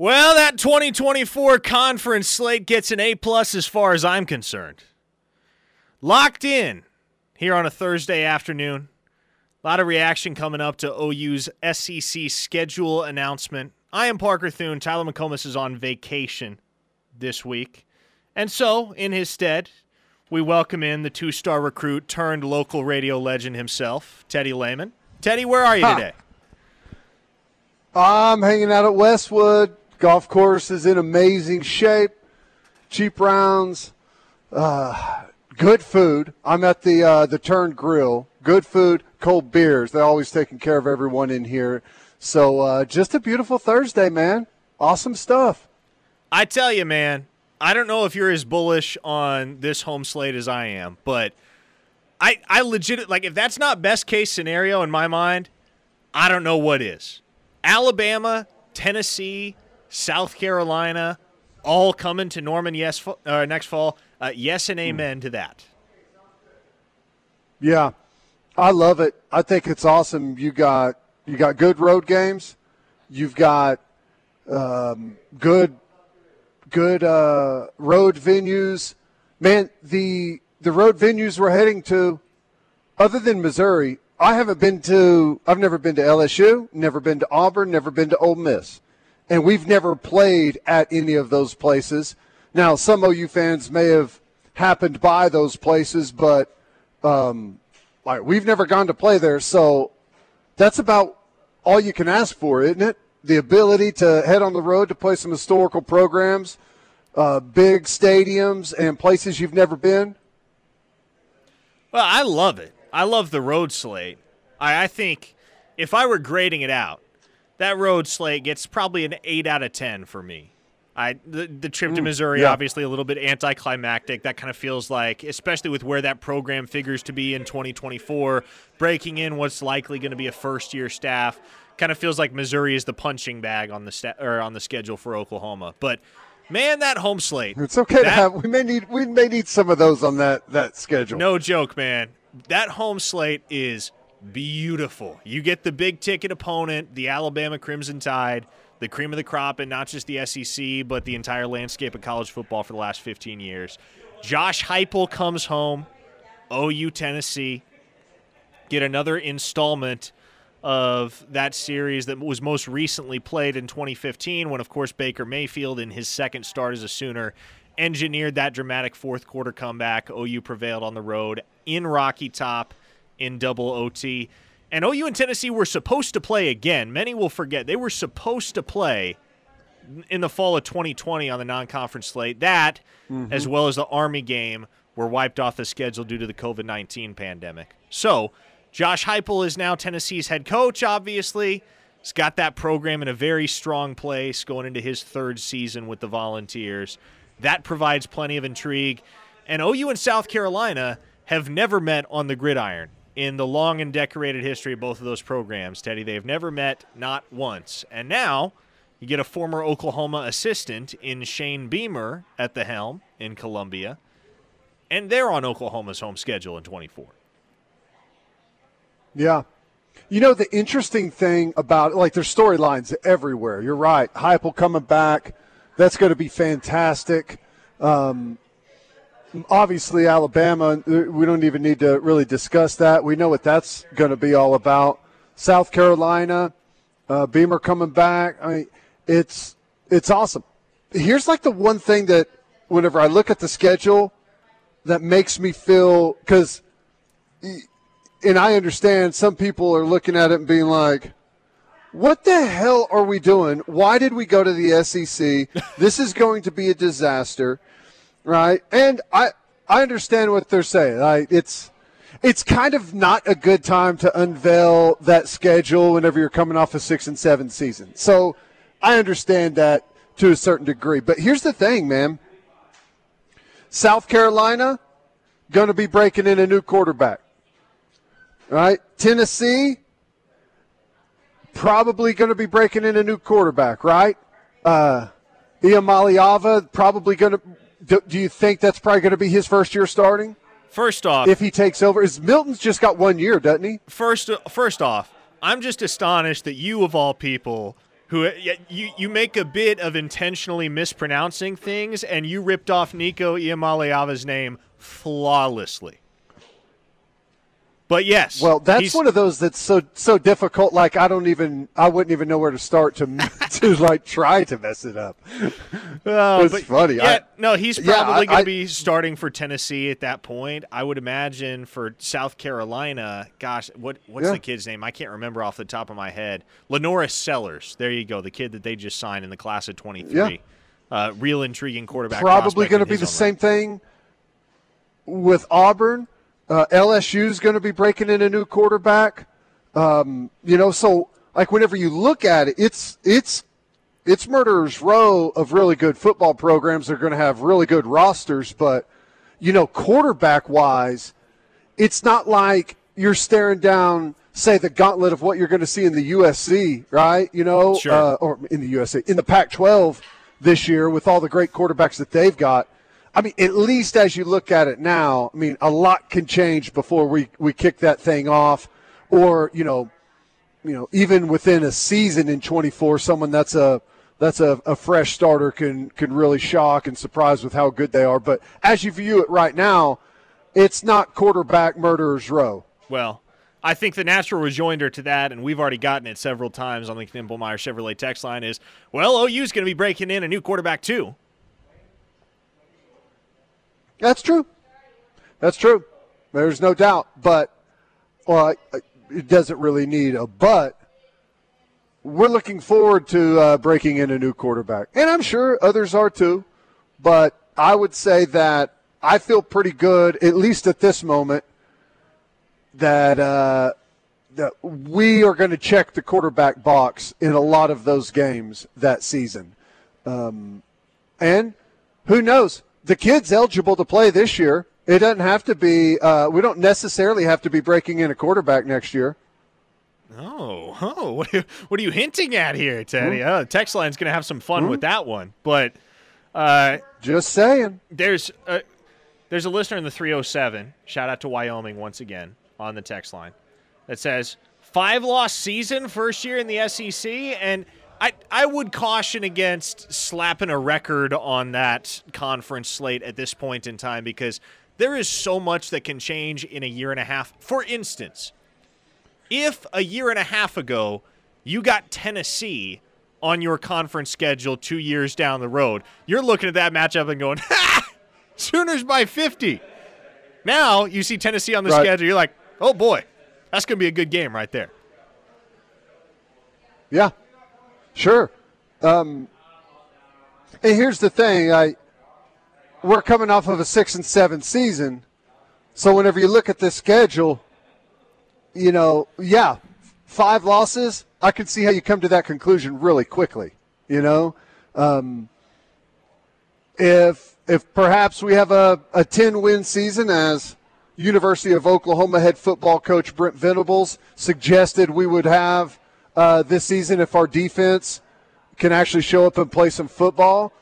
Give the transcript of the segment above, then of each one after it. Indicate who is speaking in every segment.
Speaker 1: Well, that 2024 conference slate gets an A plus as far as I'm concerned. Locked in here on a Thursday afternoon. A lot of reaction coming up to OU's SEC schedule announcement. I am Parker Thune. Tyler McComas is on vacation this week. And so, in his stead, we welcome in the two star recruit turned local radio legend himself, Teddy Lehman. Teddy, where are you today?
Speaker 2: I'm hanging out at Westwood. Golf course is in amazing shape. Cheap rounds, uh, good food. I'm at the uh, the Turn Grill. Good food, cold beers. They're always taking care of everyone in here. So uh, just a beautiful Thursday, man. Awesome stuff.
Speaker 1: I tell you, man. I don't know if you're as bullish on this home slate as I am, but I I legit like if that's not best case scenario in my mind, I don't know what is. Alabama, Tennessee, South Carolina, all coming to Norman yes uh, next fall. Uh, yes and amen to that.
Speaker 2: Yeah, I love it. I think it's awesome. You got you got good road games. You've got um, good good uh, road venues. Man, the the road venues we're heading to, other than Missouri, I haven't been to. I've never been to LSU, never been to Auburn, never been to Ole Miss and we've never played at any of those places. Now, some OU fans may have happened by those places, but um, like we've never gone to play there, so that's about all you can ask for, isn't it? The ability to head on the road to play some historical programs, uh, big stadiums, and places you've never been.
Speaker 1: Well, I love it. I love the road slate. I, I think if I were grading it out, that road slate gets probably an eight out of ten for me. I the, the trip to mm, Missouri yeah. obviously a little bit anticlimactic. That kind of feels like, especially with where that program figures to be in 2024, breaking in what's likely going to be a first year staff. Kind of feels like Missouri is the punching bag on the sta- or on the schedule for Oklahoma. But man, that home slate.
Speaker 2: It's okay that, to have. We may need we may need some of those on that that schedule.
Speaker 1: No joke, man. That home slate is beautiful. You get the big ticket opponent, the Alabama Crimson Tide, the cream of the crop, and not just the SEC, but the entire landscape of college football for the last 15 years. Josh Heupel comes home, OU Tennessee. Get another installment of that series that was most recently played in 2015 when, of course, Baker Mayfield, in his second start as a Sooner, engineered that dramatic fourth quarter comeback. OU prevailed on the road in Rocky Top in double OT. And OU and Tennessee were supposed to play again. Many will forget they were supposed to play in the fall of 2020 on the non-conference slate. That, mm-hmm. as well as the Army game, were wiped off the schedule due to the COVID 19 pandemic. So, Josh Heupel is now Tennessee's head coach. Obviously, he's got that program in a very strong place going into his third season with the Volunteers. That provides plenty of intrigue. And OU and South Carolina have never met on the gridiron in the long and decorated history of both of those programs, Teddy. They've never met, not once. And now you get a former Oklahoma assistant in Shane Beamer at the helm in Columbia, and they're on Oklahoma's home schedule in 24.
Speaker 2: Yeah. You know, the interesting thing about like there's storylines everywhere. You're right. Heupel coming back. That's going to be fantastic. Um, obviously Alabama, we don't even need to really discuss that. We know what that's going to be all about. South Carolina, uh, Beamer coming back. I mean, it's it's awesome. Here's like the one thing that whenever I look at the schedule that makes me feel because, and I understand some people are looking at it and being like. What the hell are we doing? Why did we go to the SEC? this is going to be a disaster right? And I I understand what they're saying. Right? It's it's kind of not a good time to unveil that schedule whenever you're coming off a six and seven season. So I understand that to a certain degree. But here's the thing, man. South Carolina going to be breaking in a new quarterback. Right? Tennessee probably going to be breaking in a new quarterback, right? Uh, Iamaleava probably going to do, do you think that's probably going to be his first year starting?
Speaker 1: First off,
Speaker 2: if he takes over, is Milton's just got one year, doesn't he?
Speaker 1: First, first off, I'm just astonished that you of all people who you you make a bit of intentionally mispronouncing things, and you ripped off Nico Iamaleava's name flawlessly. But yes,
Speaker 2: well, that's one of those that's so so difficult. Like I don't even I wouldn't even know where to start to to like try to mess it up. Oh, it's funny.
Speaker 1: Yeah, I, no, he's probably yeah, going to be starting for Tennessee at that point. I would imagine for South Carolina. Gosh, what what's yeah. the kid's name? I can't remember off the top of my head. LaNorris Sellers. There you go. The kid that they just signed in the class of twenty three. Yeah. Uh, real intriguing quarterback.
Speaker 2: Probably going to be the same thing with Auburn uh, LSU is going to be breaking in a new quarterback. Um, you know, so like whenever you look at it, it's it's it's murderers row of really good football programs. They're going to have really good rosters, but you know, quarterback wise, it's not like you're staring down, say, the gauntlet of what you're going to see in the USC, right? You know,
Speaker 1: sure. uh,
Speaker 2: or in the USC, in the Pac-12 this year with all the great quarterbacks that they've got. I mean, at least as you look at it now, I mean, a lot can change before we, we kick that thing off, or you know, you know, even within a season in 24, someone that's a that's a, a fresh starter can can really shock and surprise with how good they are. But as you view it right now, it's not quarterback murderers row.
Speaker 1: Well, I think the natural rejoinder to that, and we've already gotten it several times on the Knippelmeyer Chevrolet text line, is well, OU's going to be breaking in a new quarterback too.
Speaker 2: That's true. That's true. There's no doubt. But, well, it doesn't really need a but. We're looking forward to uh, breaking in a new quarterback. And I'm sure others are too. But I would say that I feel pretty good, at least at this moment, that, uh, that we are going to check the quarterback box in a lot of those games that season. Um, and who knows? The kid's eligible to play this year. It doesn't have to be. Uh, we don't necessarily have to be breaking in a quarterback next year.
Speaker 1: Oh, oh, what are you, what are you hinting at here, Teddy? Mm-hmm. Oh, text line's going to have some fun mm-hmm. with that one. But uh,
Speaker 2: just saying,
Speaker 1: there's a, there's a listener in the 307. Shout out to Wyoming once again on the text line that says five loss season, first year in the SEC, and I, I would caution against slapping a record on that conference slate at this point in time because there is so much that can change in a year and a half. For instance, if a year and a half ago you got Tennessee on your conference schedule two years down the road, you're looking at that matchup and going, ha! Sooners by 50. Now you see Tennessee on the right. schedule, you're like, oh boy, that's going to be a good game right there.
Speaker 2: Yeah, Sure. Um, and here's the thing: I we're coming off of a six and seven season, so whenever you look at this schedule, you know, yeah, five losses. I can see how you come to that conclusion really quickly. You know, um, if if perhaps we have a, a ten win season as University of Oklahoma head football coach Brent Venables suggested we would have uh, this season if our defense can actually show up and play some football,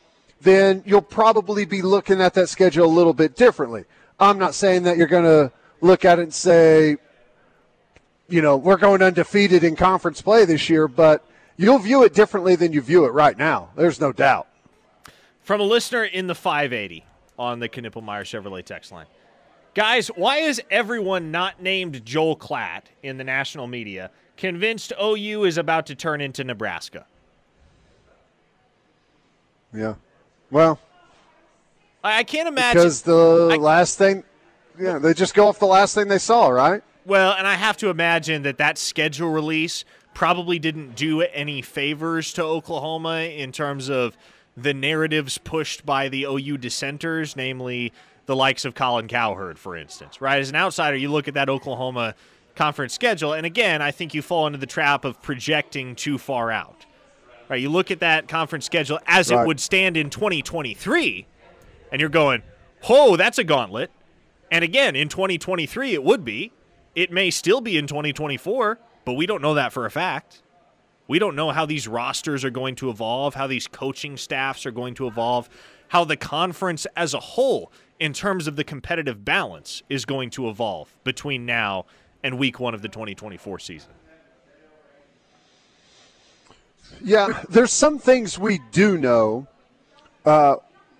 Speaker 2: then you'll probably be looking at that schedule a little bit differently. I'm not saying that you're going to look at it and say, you know, we're going undefeated in conference play this year, but you'll view it differently than you view it right now. There's no doubt.
Speaker 1: From a listener in the 580 on the Knippelmeyer Chevrolet text line. Guys, why is everyone not named Joel Klatt in the national media convinced OU is about to turn into Nebraska.
Speaker 2: Yeah. Well,
Speaker 1: I, can't imagine
Speaker 2: because the I, last thing, yeah, they just go off the last thing they saw, right?
Speaker 1: Well, and I have to imagine that that schedule release probably didn't do any favors to Oklahoma in terms of the narratives pushed by the OU dissenters, namely the likes of Colin Cowherd, for instance. Right, as an outsider, you look at that Oklahoma conference schedule. And again, I think you fall into the trap of projecting too far out. Right? You look at that conference schedule as right. it would stand in 2023, and you're going, "Oh, that's a gauntlet." And again, in 2023, it would be. It may still be in 2024, but we don't know that for a fact. We don't know how these rosters are going to evolve, how these coaching staffs are going to evolve, how the conference as a whole, in terms of the competitive balance, is going to evolve between now and week one of the 2024 season.
Speaker 2: Yeah, there's some things we do know. Uh,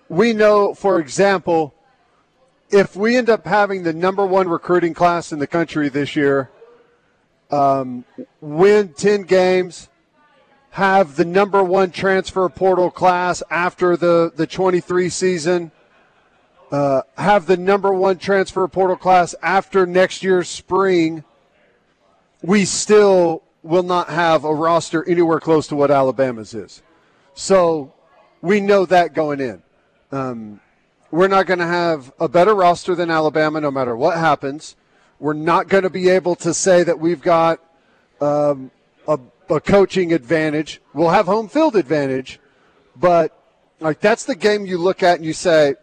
Speaker 2: we know, for example, if we end up having the number one recruiting class in the country this year, um, win 10 games, have the number one transfer portal class after the, the 23 season, uh, have the number one transfer portal class after next year's spring, we still will not have a roster anywhere close to what Alabama's is. So we know that going in. Um, we're not going to have a better roster than Alabama no matter what happens. We're not going to be able to say that we've got um, a, a coaching advantage. We'll have home field advantage, but like that's the game you look at and you say,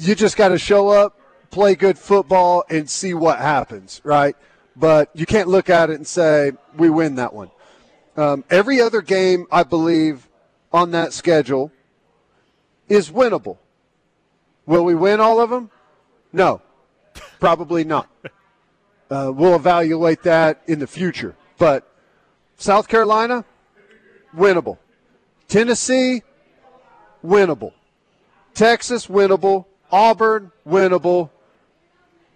Speaker 2: you just got to show up, play good football, and see what happens, right? But you can't look at it and say we win that one. Um, every other game, I believe, on that schedule is winnable. Will we win all of them? No, probably not. Uh, we'll evaluate that in the future. But South Carolina, winnable. Tennessee, winnable. Texas, winnable. Auburn, winnable.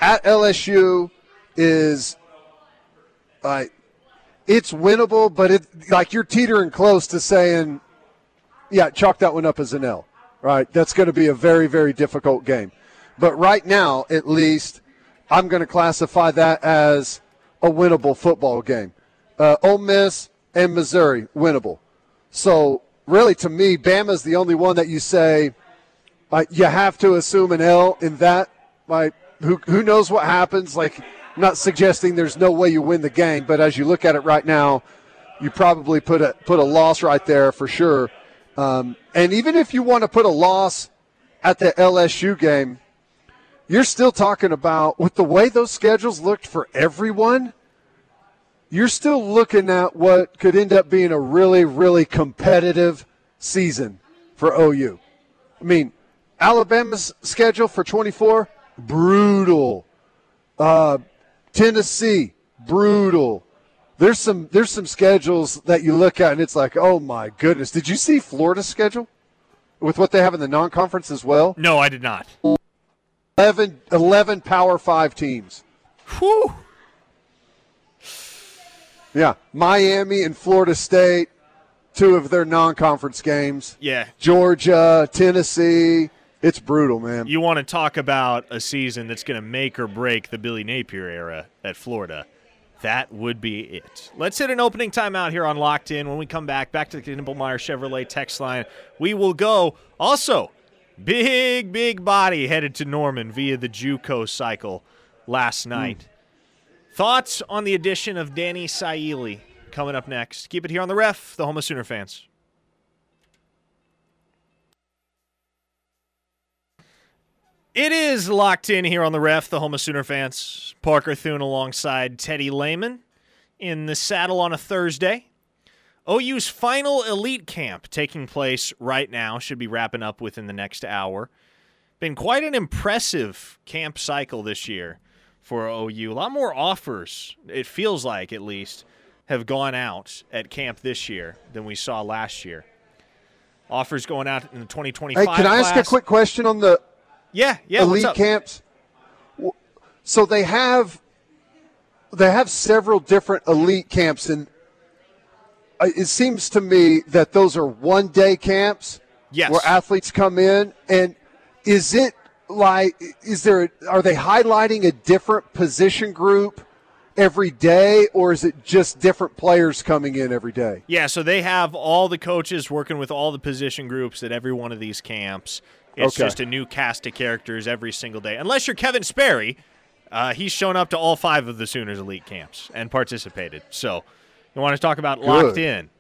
Speaker 2: At LSU is like it's winnable, but it like you're teetering close to saying, yeah, chalk that one up as an L. Right? That's going to be a very, very difficult game. But right now, at least, I'm going to classify that as a winnable football game. Uh, Ole Miss and Missouri, winnable. So really, to me, Bama's the only one that you say you have to assume an L in that. Like who who knows what happens? Like I'm not suggesting there's no way you win the game, but as you look at it right now, you probably put a put a loss right there for sure. Um, and even if you want to put a loss at the LSU game, you're still talking about with the way those schedules looked for everyone. You're still looking at what could end up being a really, really competitive season for OU. I mean, Alabama's schedule for 24 brutal. Uh, Tennessee brutal. There's some there's some schedules that you look at and it's like, oh my goodness. Did you see Florida's schedule with what they have in the non-conference as well?
Speaker 1: No, I did not.
Speaker 2: 11, 11 Power Five teams.
Speaker 1: Whew.
Speaker 2: Yeah, Miami and Florida State, two of their non-conference games.
Speaker 1: Yeah.
Speaker 2: Georgia, Tennessee. It's brutal, man.
Speaker 1: You want to talk about a season that's going to make or break the Billy Napier era at Florida. That would be it. Let's hit an opening timeout here on Locked In. When we come back, back to the Knippelmeyer Chevrolet text line, we will go. Also, big, big body headed to Norman via the JUCO cycle last night. Mm. Thoughts on the addition of Danny Saili coming up next. Keep it here on the ref, the home of Sooner fans. It is locked in here on the ref, the home of Sooner fans. Parker Thune alongside Teddy Lehman in the saddle on a Thursday. OU's final elite camp taking place right now should be wrapping up within the next hour. Been quite an impressive camp cycle this year for OU. A lot more offers, it feels like at least, have gone out at camp this year than we saw last year. Offers going out in the 2025
Speaker 2: Hey, can I
Speaker 1: class.
Speaker 2: ask a quick question on the
Speaker 1: yeah, yeah.
Speaker 2: elite camps. So they have they have several different elite camps, and uh, it seems to me that those are one day camps.
Speaker 1: Yes.
Speaker 2: where athletes come in, and is it like is there are they highlighting a different position group? every day, or is it just different players coming in every day?
Speaker 1: Yeah, so they have all the coaches working with all the position groups at every one of these camps. It's
Speaker 2: Okay.
Speaker 1: just a new cast of characters every single day. Unless you're Kevin Sperry, uh, he's shown up to all five of the Sooners elite camps and participated. So you want to talk about locked in?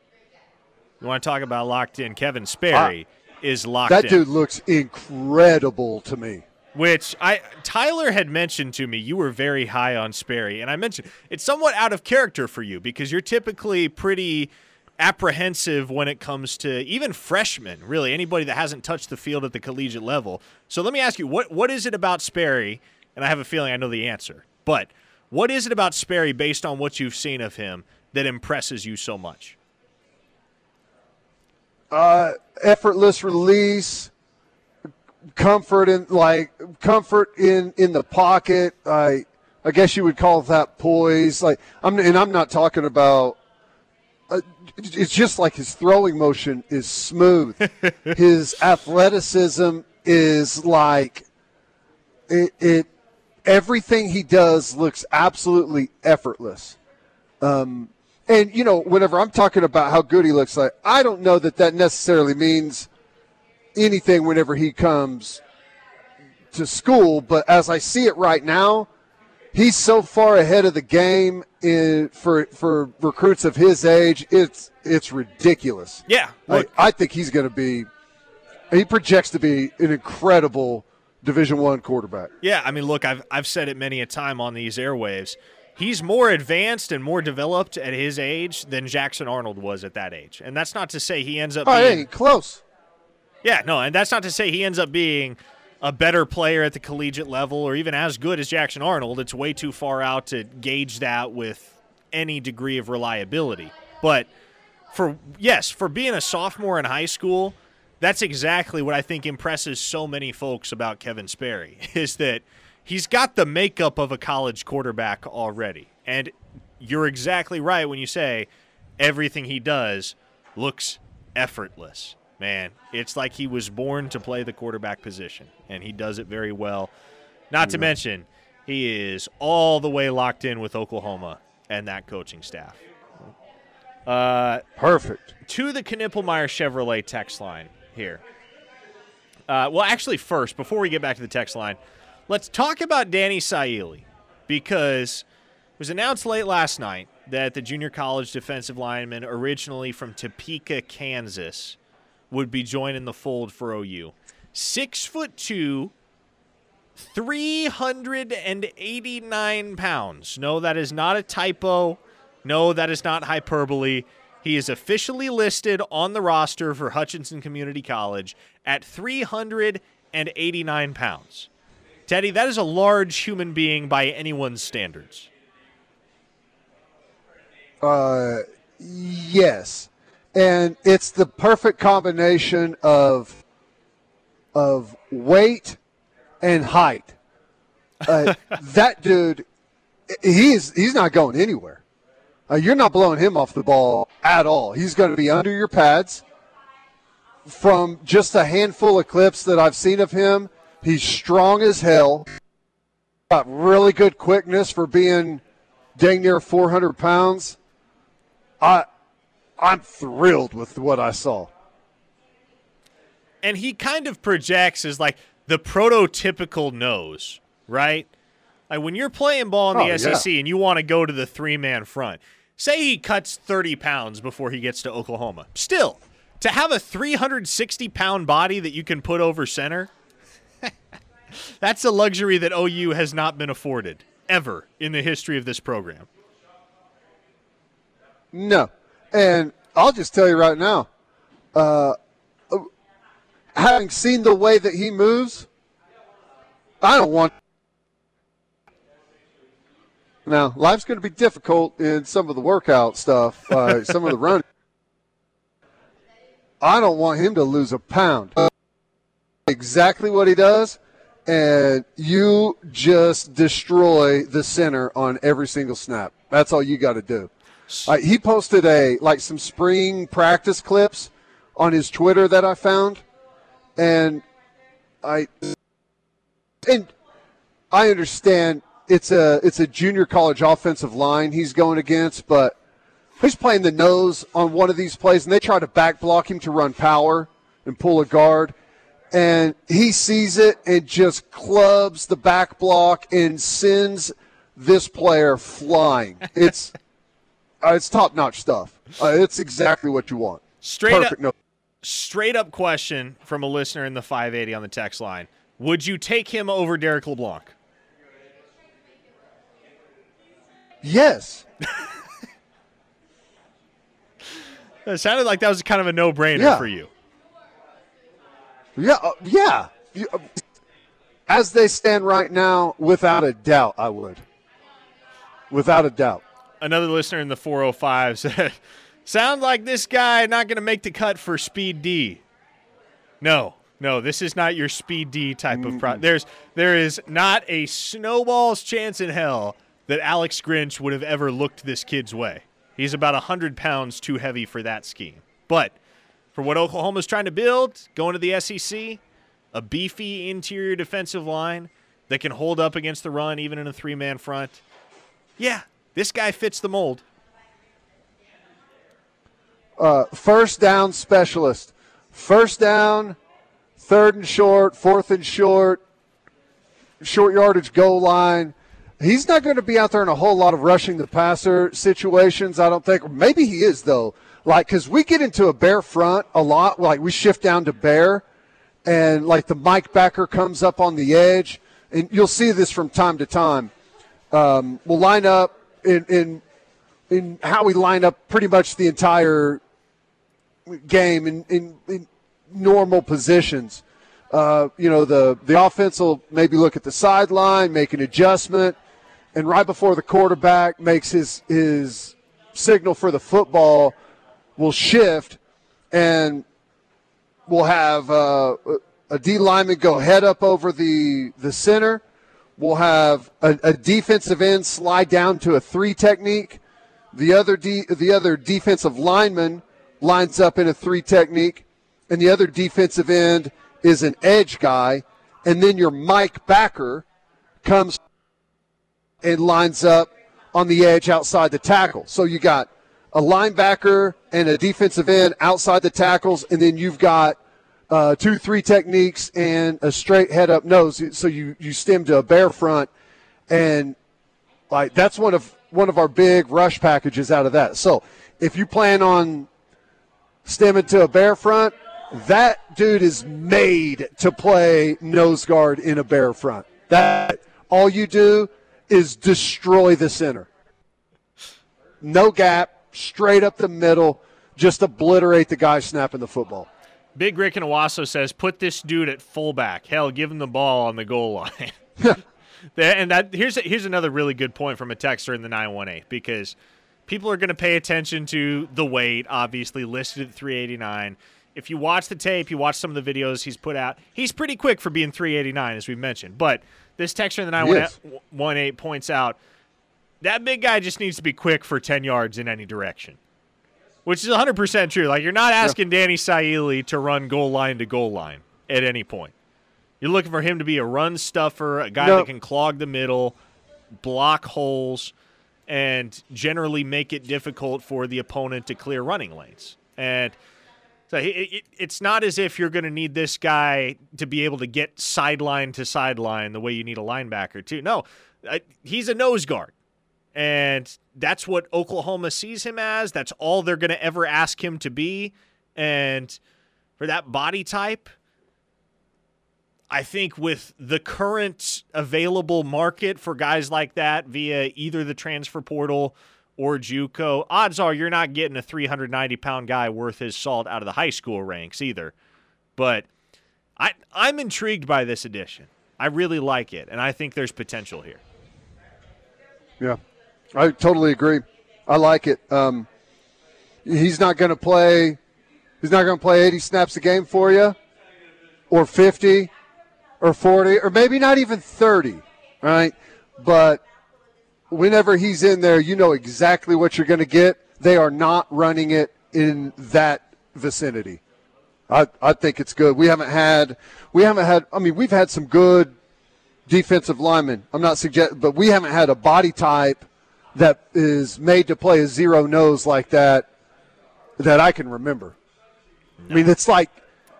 Speaker 1: You want to talk about locked in? Kevin Sperry is locked
Speaker 2: That
Speaker 1: in.
Speaker 2: dude looks incredible to me.
Speaker 1: Which I Tyler had mentioned to me, you were very high on Sperry, and I mentioned it's somewhat out of character for you because you're typically pretty apprehensive when it comes to even freshmen, really anybody that hasn't touched the field at the collegiate level. So let me ask you, what what is it about Sperry? And I have a feeling I know the answer, but what is it about Sperry based on what you've seen of him that impresses you so much?
Speaker 2: uh, effortless release, comfort in like comfort in in the pocket. I I guess you would call that poise. Like I'm and I'm not talking about. Uh, it's just like his throwing motion is smooth. his athleticism is like it, it. Everything he does looks absolutely effortless. Um, and you know, whenever I'm talking about how good he looks like, I don't know that that necessarily means anything whenever he comes to school. But as I see it right now, he's so far ahead of the game in, for for recruits of his age. It's it's ridiculous.
Speaker 1: Yeah,
Speaker 2: I, I think he's going to be. He projects to be an incredible Division One quarterback.
Speaker 1: Yeah, I mean, look, I've I've said it many a time on these airwaves he's more advanced and more developed at his age than Jackson Arnold was at that age. And that's not to say he ends up
Speaker 2: oh,
Speaker 1: being
Speaker 2: hey, close.
Speaker 1: Yeah, no, and that's not to say he ends up being a better player at the collegiate level or even as good as Jackson Arnold. It's way too far out to gauge that with any degree of reliability. But for yes, for being a sophomore in high school, that's exactly what I think impresses so many folks about Kevin Sperry is that – he's got the makeup of a college quarterback already. And you're exactly right when you say everything he does looks effortless. Man, it's like he was born to play the quarterback position, and he does it very well. Not to mention, he is all the way locked in with Oklahoma and that coaching staff.
Speaker 2: Uh, Perfect.
Speaker 1: To the Knippelmeyer Chevrolet text line here. Uh, well, actually, first, before we get back to the text line, Let's talk about Danny Saili because it was announced late last night that the junior college defensive lineman, originally from Topeka, Kansas, would be joining the fold for OU. Six foot two, 389 pounds. No, that is not a typo. No, that is not hyperbole. He is officially listed on the roster for Hutchinson Community College at 389 pounds. Teddy, that is a large human being by anyone's standards.
Speaker 2: Uh, yes, and it's the perfect combination of of weight and height. Uh, that dude, he's he's not going anywhere. Uh, you're not blowing him off the ball at all. He's going to be under your pads. From just a handful of clips that I've seen of him, He's strong as hell. Got really good quickness for being dang near 400 pounds. I, I'm thrilled with what I saw.
Speaker 1: And he kind of projects as like the prototypical nose, right? Like when you're playing ball in the oh, SEC yeah. and you want to go to the three man front, say he cuts 30 pounds before he gets to Oklahoma. Still, to have a 360 pound body that you can put over center – that's a luxury that OU has not been afforded ever in the history of this program.
Speaker 2: No. And I'll just tell you right now, uh, having seen the way that he moves, I don't want. Now, life's going to be difficult in some of the workout stuff, uh, some of the running. I don't want him to lose a pound. Exactly what he does, and you just destroy the center on every single snap. That's all you got to do. Uh, he posted a like some spring practice clips on his Twitter that I found, and I and I understand it's a it's a junior college offensive line he's going against, but he's playing the nose on one of these plays, and they try to back block him to run power and pull a guard and he sees it and just clubs the back block and sends this player flying. It's uh, it's top notch stuff. Uh, it's exactly what you want.
Speaker 1: Straight Perfect. up, no. straight up question from a listener in the 580 on the text line: Would you take him over Derek LeBlanc?
Speaker 2: Yes.
Speaker 1: it sounded like that was kind of a no brainer yeah. for you.
Speaker 2: Yeah, uh, yeah. Uh, as they stand right now, without a doubt, I would. Without a doubt.
Speaker 1: Another listener in the 405 said, Sound like this guy not going to make the cut for speed D. No, no, this is not your speed D type of pro. There's there is not a snowball's chance in hell that Alex Grinch would have ever looked this kid's way. He's about hundred pounds too heavy for that scheme. But for what Oklahoma's trying to build, going to the SEC, a beefy interior defensive line that can hold up against the run even in a three man front. Yeah, this guy fits the mold.
Speaker 2: Uh, first down specialist. First down, third and short, fourth and short, short yardage goal line. He's not going to be out there in a whole lot of rushing the passer situations, I don't think. Maybe he is, though. Like, because we get into a bear front a lot. Like, we shift down to bear, and like the Mike backer comes up on the edge. And you'll see this from time to time. Um, we'll line up in, in in how we line up pretty much the entire game in, in, in normal positions. Uh, you know, the, the offense will maybe look at the sideline, make an adjustment, and right before the quarterback makes his, his signal for the football, will shift, and we'll have uh, a D lineman go head up over the, the center. We'll have a, a defensive end slide down to a three technique. The other de- the other defensive lineman lines up in a three technique, and the other defensive end is an edge guy, and then your Mike backer comes and lines up on the edge outside the tackle. So you got a linebacker and a defensive end outside the tackles, and then you've got uh, two three techniques and a straight head up nose. So you you stem to a bear front, and like that's one of one of our big rush packages out of that. So if you plan on stemming to a bear front, that dude is made to play nose guard in a bear front. That all you do is destroy the center. No gap, straight up the middle, just obliterate the guy snapping the football.
Speaker 1: Big Rick and Owasso says, put this dude at fullback. Hell, give him the ball on the goal line. and that here's here's another really good point from a texter in the 918 because people are going to pay attention to the weight, obviously listed at 389. If you watch the tape, you watch some of the videos he's put out, he's pretty quick for being 389, as we mentioned. But this texter in the 918 points out that big guy just needs to be quick for 10 yards in any direction which is 100% true. Like, you're not asking yeah. Danny Saili to run goal line to goal line at any point. You're looking for him to be a run stuffer, a guy that can clog the middle, block holes, and generally make it difficult for the opponent to clear running lanes. And so it, it, it's not as if you're going to need this guy to be able to get sideline to sideline the way you need a linebacker, too. No, he's a nose guard. And that's what Oklahoma sees him as. That's all they're going to ever ask him to be. And for that body type, I think with the current available market for guys like that via either the transfer portal or JUCO, odds are you're not getting a 390 pound guy worth his salt out of the high school ranks either. But I, I'm intrigued by this addition. I really like it, and I think there's potential here.
Speaker 2: Yeah, I totally agree. I like it. Um, he's not going to play. He's not going to play 80 snaps a game for you, or 50, or 40, or maybe not even 30. Right, but whenever he's in there, you know exactly what you're going to get. They are not running it in that vicinity. I, I think it's good. We haven't had we haven't had. I mean, we've had some good defensive linemen. I'm not suggesting, but we haven't had a body type that is made to play a zero nose like that that I can remember. No. I mean, it's like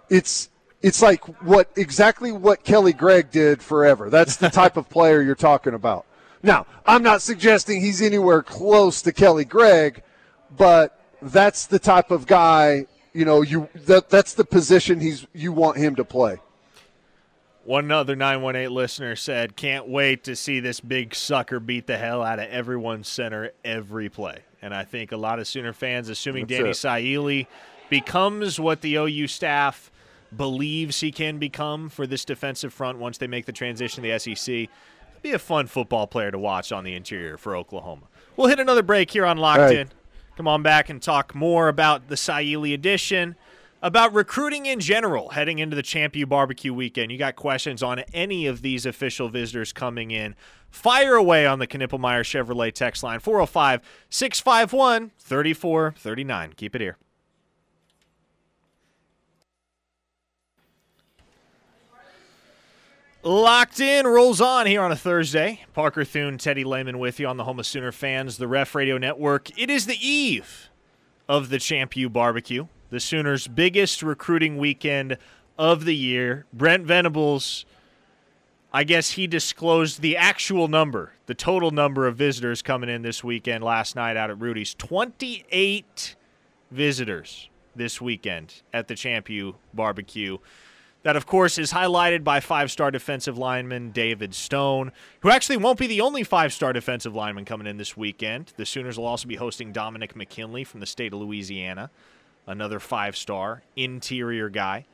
Speaker 2: it's it's like what exactly what Kelly Gregg did forever. That's the type of player you're talking about. Now, I'm not suggesting he's anywhere close to Kelly Gregg, but that's the type of guy, you know, you that that's the position he's you want him to play.
Speaker 1: One other 918 listener said, Can't wait to see this big sucker beat the hell out of everyone's center every play. And I think a lot of Sooner fans, assuming That's Danny it. Saili becomes what the OU staff believes he can become for this defensive front once they make the transition to the SEC, be a fun football player to watch on the interior for Oklahoma. We'll hit another break here on Locked right. In. come on back and talk more about the Saili edition, about recruiting in general heading into the Champ U Barbecue weekend. You got questions on any of these official visitors coming in? Fire away on the Knippelmeyer Chevrolet text line 405 651 3439. Keep it here. Locked in, rolls on here on a Thursday. Parker Thune, Teddy Lehman with you on the Home of Sooner fans, the Ref Radio Network. It is the eve of the Champ U Barbecue, the Sooners' biggest recruiting weekend of the year. Brent Venables, I guess he disclosed the actual number, the total number of visitors coming in this weekend last night out at Rudy's. 28 visitors this weekend at the Champ U Barbecue. That, of course, is highlighted by five star defensive lineman David Stone, who actually won't be the only five star defensive lineman coming in this weekend. The Sooners will also be hosting Dominic McKinley from the state of Louisiana, another five star interior guy.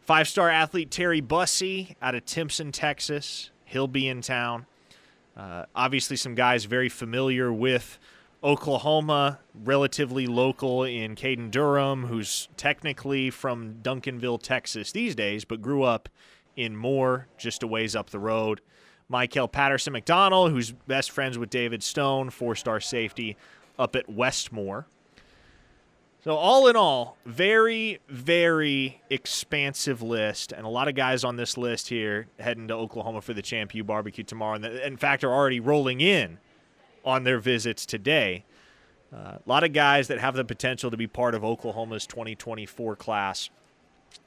Speaker 1: Five star athlete Terry Bussey out of Timpson, Texas. He'll be in town. Uh, obviously, some guys very familiar with Oklahoma, relatively local in Caden Durham, who's technically from Duncanville, Texas these days, but grew up in Moore, just a ways up the road. Michael Patterson McDonald, who's best friends with David Stone, four star safety up at Westmoore. So, all in all, very, very expansive list, and a lot of guys on this list here heading to Oklahoma for the Champ U barbecue tomorrow. And in fact, are already rolling in on their visits today. Uh, a lot of guys that have the potential to be part of Oklahoma's 2024 class,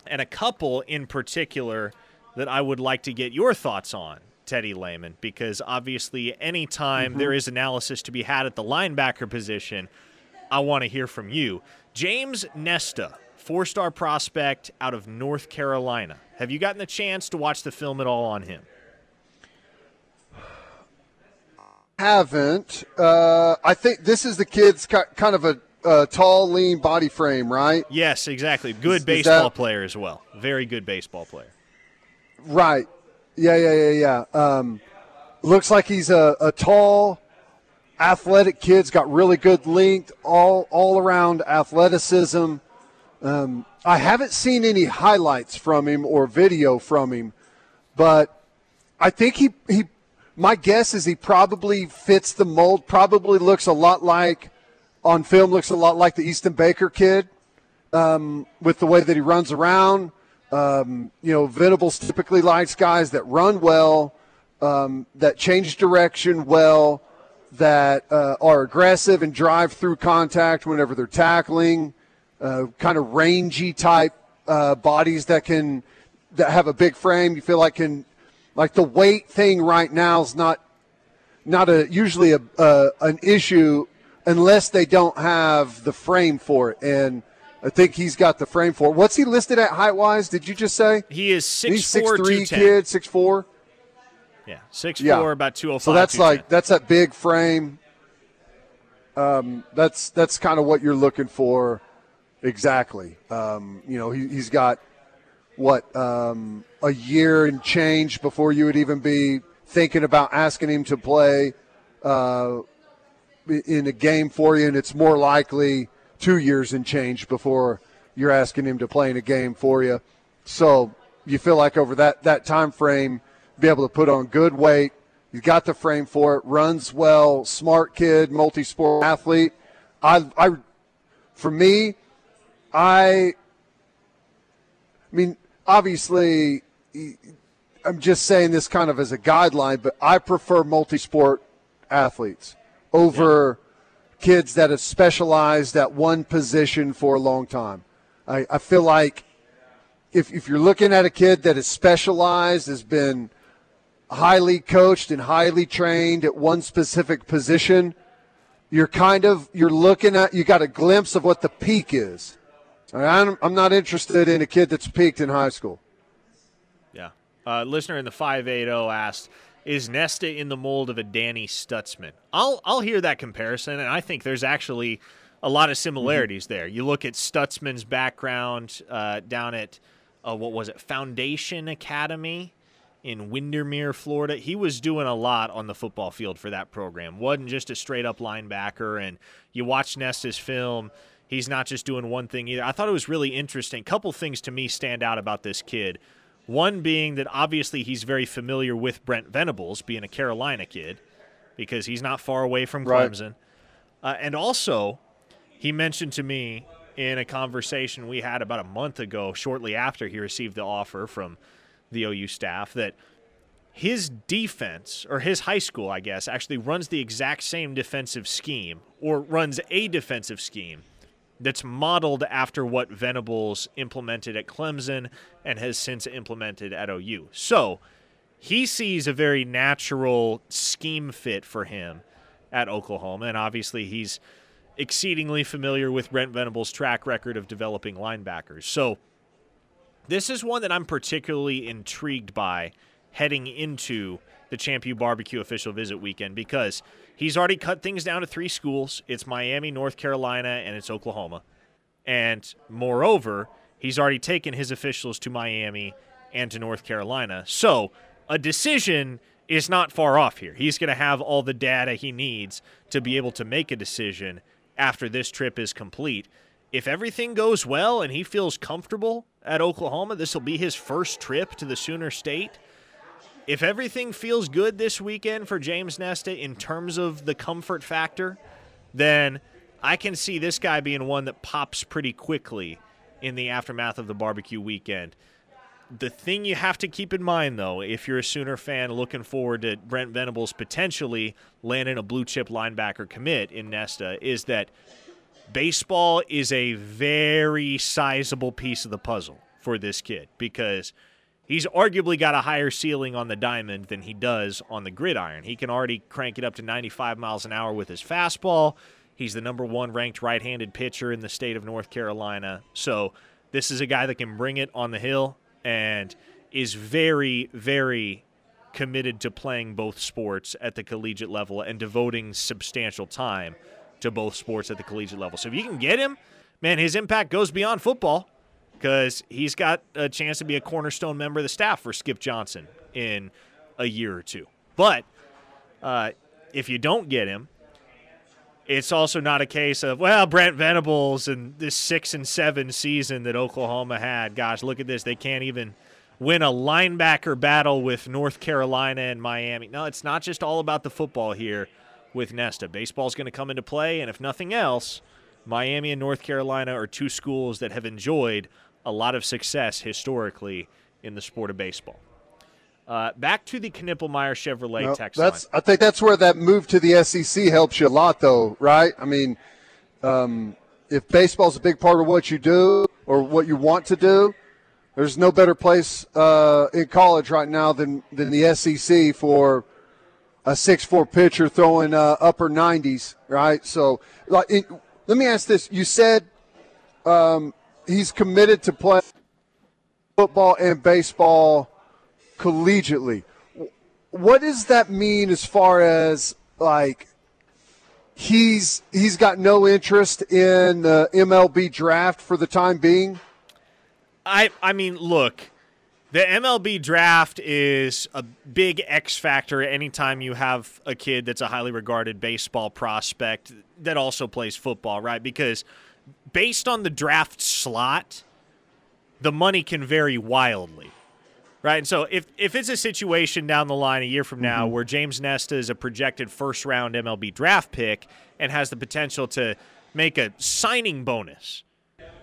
Speaker 1: and a couple in particular that I would like to get your thoughts on, Teddy Lehman, because obviously, anytime mm-hmm. there is analysis to be had at the linebacker position, I want to hear from you. James Nesta, four star prospect out of North Carolina. Have you gotten the chance to watch the film at all on him?
Speaker 2: haven't. Uh, I think this is the kid's kind of a, a, tall, lean body frame, right?
Speaker 1: Yes, exactly. Good is, baseball is that, player as well. Very good baseball player.
Speaker 2: Right. Yeah, yeah, yeah, yeah. Um, looks like he's a, a tall, athletic kids, got really good length, all all around athleticism. Um, I haven't seen any highlights from him or video from him, but I think he he my guess is he probably fits the mold, probably looks a lot like, on film, looks a lot like the Easton Baker kid um, with the way that he runs around. Um, you know, Venables typically likes guys that run well, um, that change direction well, that uh, are aggressive and drive through contact whenever they're tackling, uh, kind of rangy type uh, bodies that can that have a big frame. You feel like can like the weight thing right now is not not a usually a uh, an issue unless they don't have the frame for it and. I think he's got the frame for it. What's he listed at height wise? Did you just say
Speaker 1: he is six
Speaker 2: he's
Speaker 1: six four,
Speaker 2: three kid six four?
Speaker 1: Yeah, six yeah. four, about two oh five.
Speaker 2: So that's like that's that big frame. Um, that's that's kind of what you're looking for, exactly. Um, you know, he, has got what um, a year and change before you would even be thinking about asking him to play uh, in a game for you, and it's more likely two years and change before you're asking him to play in a game for you. So you feel like over that that time frame, be able to put on good weight. He's got the frame for it. Runs well. Smart kid. Multi-sport athlete. I, I, for me, I. I mean, obviously, I'm just saying this kind of as a guideline, but I prefer multi-sport athletes over yeah. kids that have specialized at one position for a long time. I, I feel like if, if you're looking at a kid that is specialized, has been highly coached and highly trained at one specific position, you're kind of you're looking at you got a glimpse of what the peak is. I'm, I'm not interested in a kid that's peaked in high school.
Speaker 1: Yeah. Uh, listener in the 580 asked, is Nesta in the mold of a Danny Stutsman? I'll, I'll hear that comparison, and I think there's actually a lot of similarities mm-hmm. there. You look at Stutsman's background uh, down at, uh, what was it, Foundation Academy in Windermere, Florida. He was doing a lot on the football field for that program. wasn't just a straight up linebacker. And you watch Nesta's film, he's not just doing one thing either. I thought it was really interesting. Couple things to me stand out about this kid. One being that obviously he's very familiar with Brent Venables, being a Carolina kid, because he's not far away from Clemson. Right. Uh, and also, he mentioned to me in a conversation we had about a month ago, shortly after he received the offer from the OU staff, that his defense, or his high school, I guess, actually runs the exact same defensive scheme, or runs a defensive scheme that's modeled after what Venables implemented at Clemson and has since implemented at OU. So he sees a very natural scheme fit for him at Oklahoma, and obviously he's exceedingly familiar with Brent Venables' track record of developing linebackers. So this is one that I'm particularly intrigued by heading into the Champ U Barbecue official visit weekend because he's already cut things down to three schools. It's Miami, North Carolina, and it's Oklahoma. And moreover, he's already taken his officials to Miami and to North Carolina. So a decision is not far off here. He's going to have all the data he needs to be able to make a decision after this trip is complete. If everything goes well and he feels comfortable at Oklahoma, this will be his first trip to the Sooner State. If everything feels good this weekend for James Nesta in terms of the comfort factor, then I can see this guy being one that pops pretty quickly in the aftermath of the barbecue weekend. The thing you have to keep in mind, though, if you're a Sooner fan looking forward to Brent Venables potentially landing a blue chip linebacker commit in Nesta, is that baseball is a very sizable piece of the puzzle for this kid because he's arguably got a higher ceiling on the diamond than he does on the gridiron. He can already crank it up to 95 miles an hour with his fastball. He's the number one ranked right handed pitcher in the state of North Carolina. So, this is a guy that can bring it on the hill and is very, very committed to playing both sports at the collegiate level and devoting substantial time to both sports at the collegiate level. So if you can get him, man, his impact goes beyond football because he's got a chance to be a cornerstone member of the staff for Skip Johnson in a year or two. But uh, if you don't get him, it's also not a case of well Brent Venables and this six and seven season that Oklahoma had. Gosh, look at this; they can't even win a linebacker battle with North Carolina and Miami. No, it's not just all about the football here with Nesta. Baseball's going to come into play, and if nothing else, Miami and North Carolina are two schools that have enjoyed a lot of success historically in the sport of baseball. Uh, back to the Knippelmeyer Chevrolet no, text
Speaker 2: that's,
Speaker 1: line.
Speaker 2: I think that's where that move to the SEC helps you a lot, though, right? I mean, um, if baseball's a big part of what you do or what you want to do, there's no better place uh, in college right now than, than the SEC for a six-four pitcher throwing uh, upper 90s, right? So, like, it, let me ask this: You said um, he's committed to play football and baseball collegiately. What does that mean as far as like he's he's got no interest in the MLB draft for the time being?
Speaker 1: I I mean, look, the MLB draft is a big X factor anytime you have a kid that's a highly regarded baseball prospect that also plays football, right? Because based on the draft slot, the money can vary wildly. Right. And so if, if it's a situation down the line a year from now mm-hmm. where James Nesta is a projected first round MLB draft pick and has the potential to make a signing bonus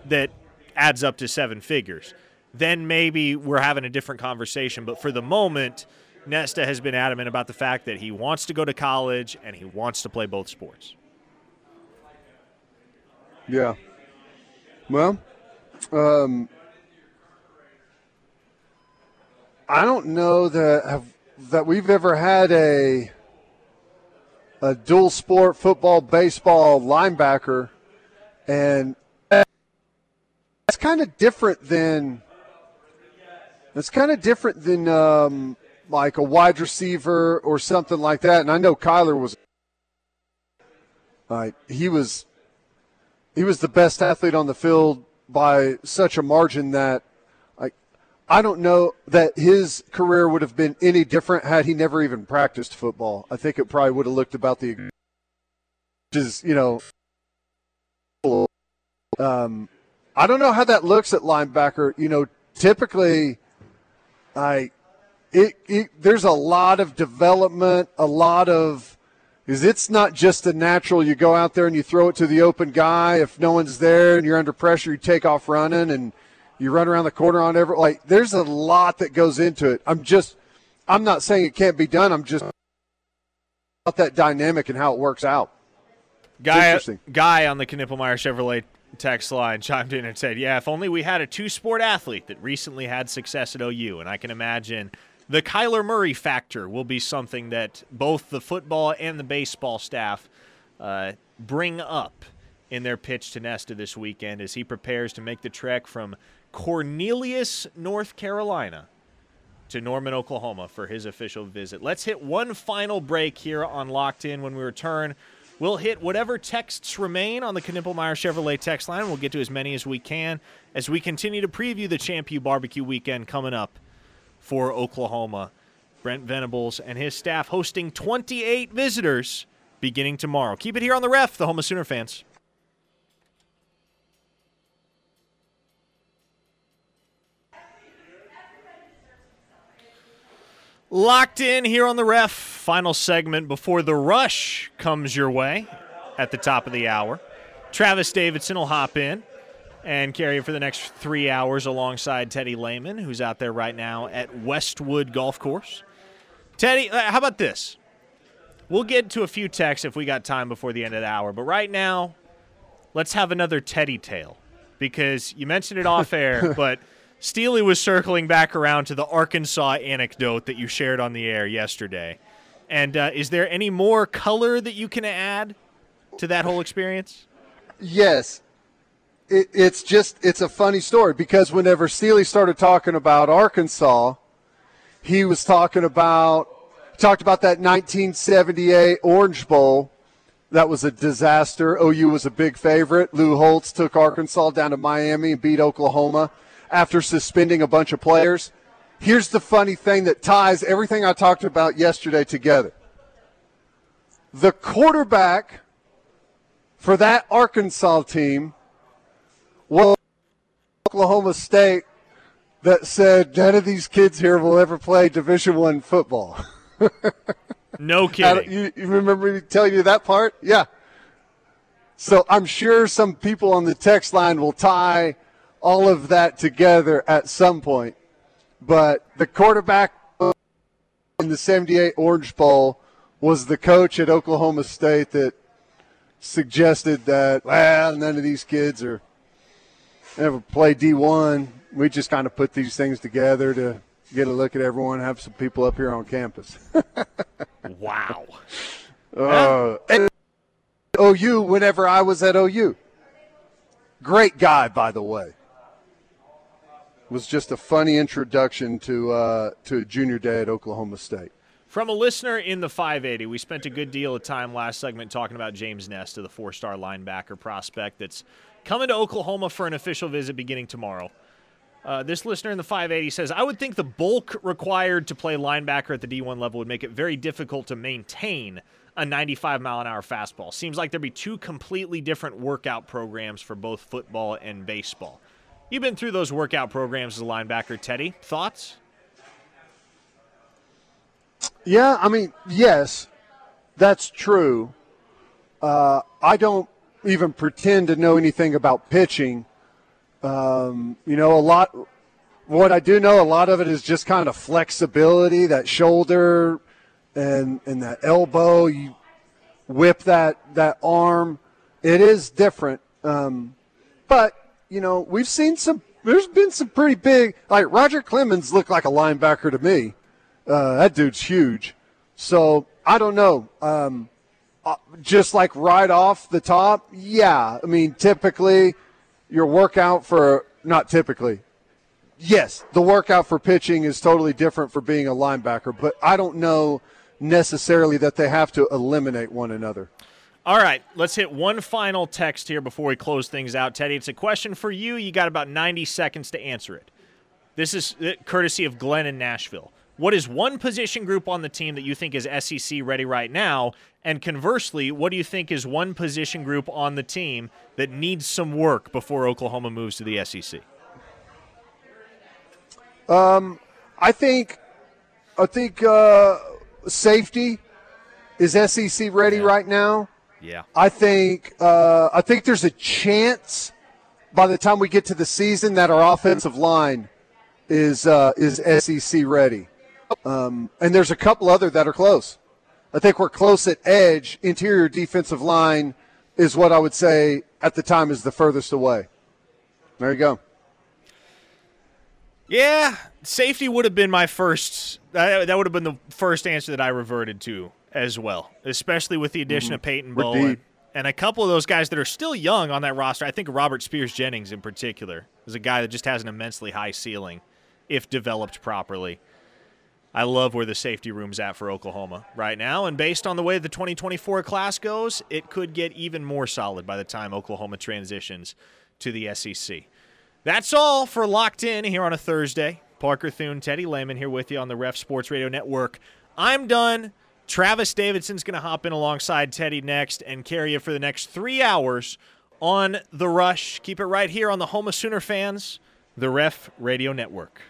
Speaker 1: that adds up to seven figures, then maybe we're having a different conversation. But for the moment, Nesta has been adamant about the fact that he wants to go to college and he wants to play both sports.
Speaker 2: Yeah. Well, um, I don't know that have, that we've ever had a a dual sport football baseball linebacker, and that's kind of different than it's kind of different than um, like a wide receiver or something like that. And I know Kyler was like he was he was the best athlete on the field by such a margin that like I don't know that his career would have been any different had he never even practiced football. I think it probably would have looked about the, which is you know, um, I don't know how that looks at linebacker. You know, typically, I, it, it there's a lot of development, a lot of, because it's not just a natural. You go out there and you throw it to the open guy. If no one's there and you're under pressure, you take off running and you run around the corner on every like. There's a lot that goes into it. I'm just, I'm not saying it can't be done. I'm just about that dynamic and how it works out.
Speaker 1: Guy, guy on the Knippelmeyer Chevrolet text line chimed in and said, "Yeah, if only we had a two-sport athlete that recently had success at OU." And I can imagine the Kyler Murray factor will be something that both the football and the baseball staff uh, bring up in their pitch to Nesta this weekend as he prepares to make the trek from Cornelius, North Carolina, to Norman, Oklahoma for his official visit. Let's hit one final break here on Locked In. When we return, we'll hit whatever texts remain on the Knippelmeyer Chevrolet text line. We'll get to as many as we can as we continue to preview the Champ U Barbecue weekend coming up for Oklahoma. Brent Venables and his staff hosting 28 visitors beginning tomorrow. Keep it here on the ref, the home of Sooner fans. Locked in here on the ref. Final segment before the rush comes your way at the top of the hour. Travis Davidson will hop in and carry it for the next three hours alongside Teddy Lehman, who's out there right now at Westwood Golf Course. Teddy, uh, how about this? We'll get to a few texts if we got time before the end of the hour, but right now, let's have another Teddy tale because you mentioned it off air, but Steely was circling back around to the Arkansas anecdote that you shared on the air yesterday. And uh, is there any more color that you can add to that whole experience?
Speaker 2: Yes. It, it's just, it's a funny story because whenever Steely started talking about Arkansas, he was talking about, talked about that 1978 Orange Bowl. That was a disaster. OU was a big favorite. Lou Holtz took Arkansas down to Miami and beat Oklahoma after suspending a bunch of players. Here's the funny thing that ties everything I talked about yesterday together. The quarterback for that Arkansas team was Oklahoma State that said none of these kids here will ever play Division One football.
Speaker 1: no kidding.
Speaker 2: You, you remember me telling you that part? Yeah. So I'm sure some people on the text line will tie all of that together at some point. But the quarterback in the 78 Orange Bowl was the coach at Oklahoma State that suggested that, well, none of these kids are ever play D1. We just kind of put these things together to get a look at everyone, have some people up here on campus.
Speaker 1: wow.
Speaker 2: Uh, OU, whenever I was at OU. Great guy, by the way was just a funny introduction to uh, to junior day at Oklahoma State.
Speaker 1: From a listener in the 580, we spent a good deal of time last segment talking about James Nesta, the four-star linebacker prospect that's coming to Oklahoma for an official visit beginning tomorrow. Uh, this listener in the 580 says, I would think the bulk required to play linebacker at the D1 level would make it very difficult to maintain a 95 mile an hour fastball. Seems like there'd be two completely different workout programs for both football and baseball. You've been through those workout programs as a linebacker, Teddy. Thoughts?
Speaker 2: Yeah, I mean, yes, that's true. Uh, I don't even pretend to know anything about pitching. Um, you know, a lot. What I do know, a lot of it is just kind of flexibility, that shoulder and and that elbow. You whip that that arm. It is different, um, but you know, we've seen some. There's been some pretty big. Like Roger Clemens looked like a linebacker to me. Uh, that dude's huge. So I don't know. Um, uh, just like right off the top, yeah. I mean, typically your workout for not typically. Yes, the workout for pitching is totally different for being a linebacker, but I don't know necessarily that they have to eliminate one another.
Speaker 1: All right, let's hit one final text here before we close things out. Teddy, it's a question for you. You got about 90 seconds to answer it. This is uh, courtesy of Glenn in Nashville. What is one position group on the team that you think is SEC ready right now? And conversely, what do you think is one position group on the team that needs some work before Oklahoma moves to the SEC?
Speaker 2: Um, I think, I think uh, safety is SEC ready
Speaker 1: Yeah.
Speaker 2: right now.
Speaker 1: Yeah.
Speaker 2: I think uh, I think there's a chance by the time we get to the season that our offensive line is uh, is SEC ready, um, and there's a couple other that are close. I think we're close at edge. Interior defensive line is what I would say at the time is the furthest away. There you go.
Speaker 1: Yeah, safety would have been my first. That, that would have been the first answer that I reverted to as well, especially with the addition of Peyton
Speaker 2: Mm-hmm.
Speaker 1: Bowen
Speaker 2: deep.
Speaker 1: and a couple of those guys that are still young on that roster. I think Robert Spears Jennings in particular is a guy that just has an immensely high ceiling if developed properly. I love where the safety room's at for Oklahoma right now, and based on the way the 2024 class goes, it could get even more solid by the time Oklahoma transitions to the SEC. That's all for Locked In here on a Thursday. Parker Thune, Teddy Lehman here with you on the Ref Sports Radio Network. I'm done. Travis Davidson's going to hop in alongside Teddy next and carry you for the next three hours on The Rush. Keep it right here on the home of Sooner fans, the Ref Radio Network.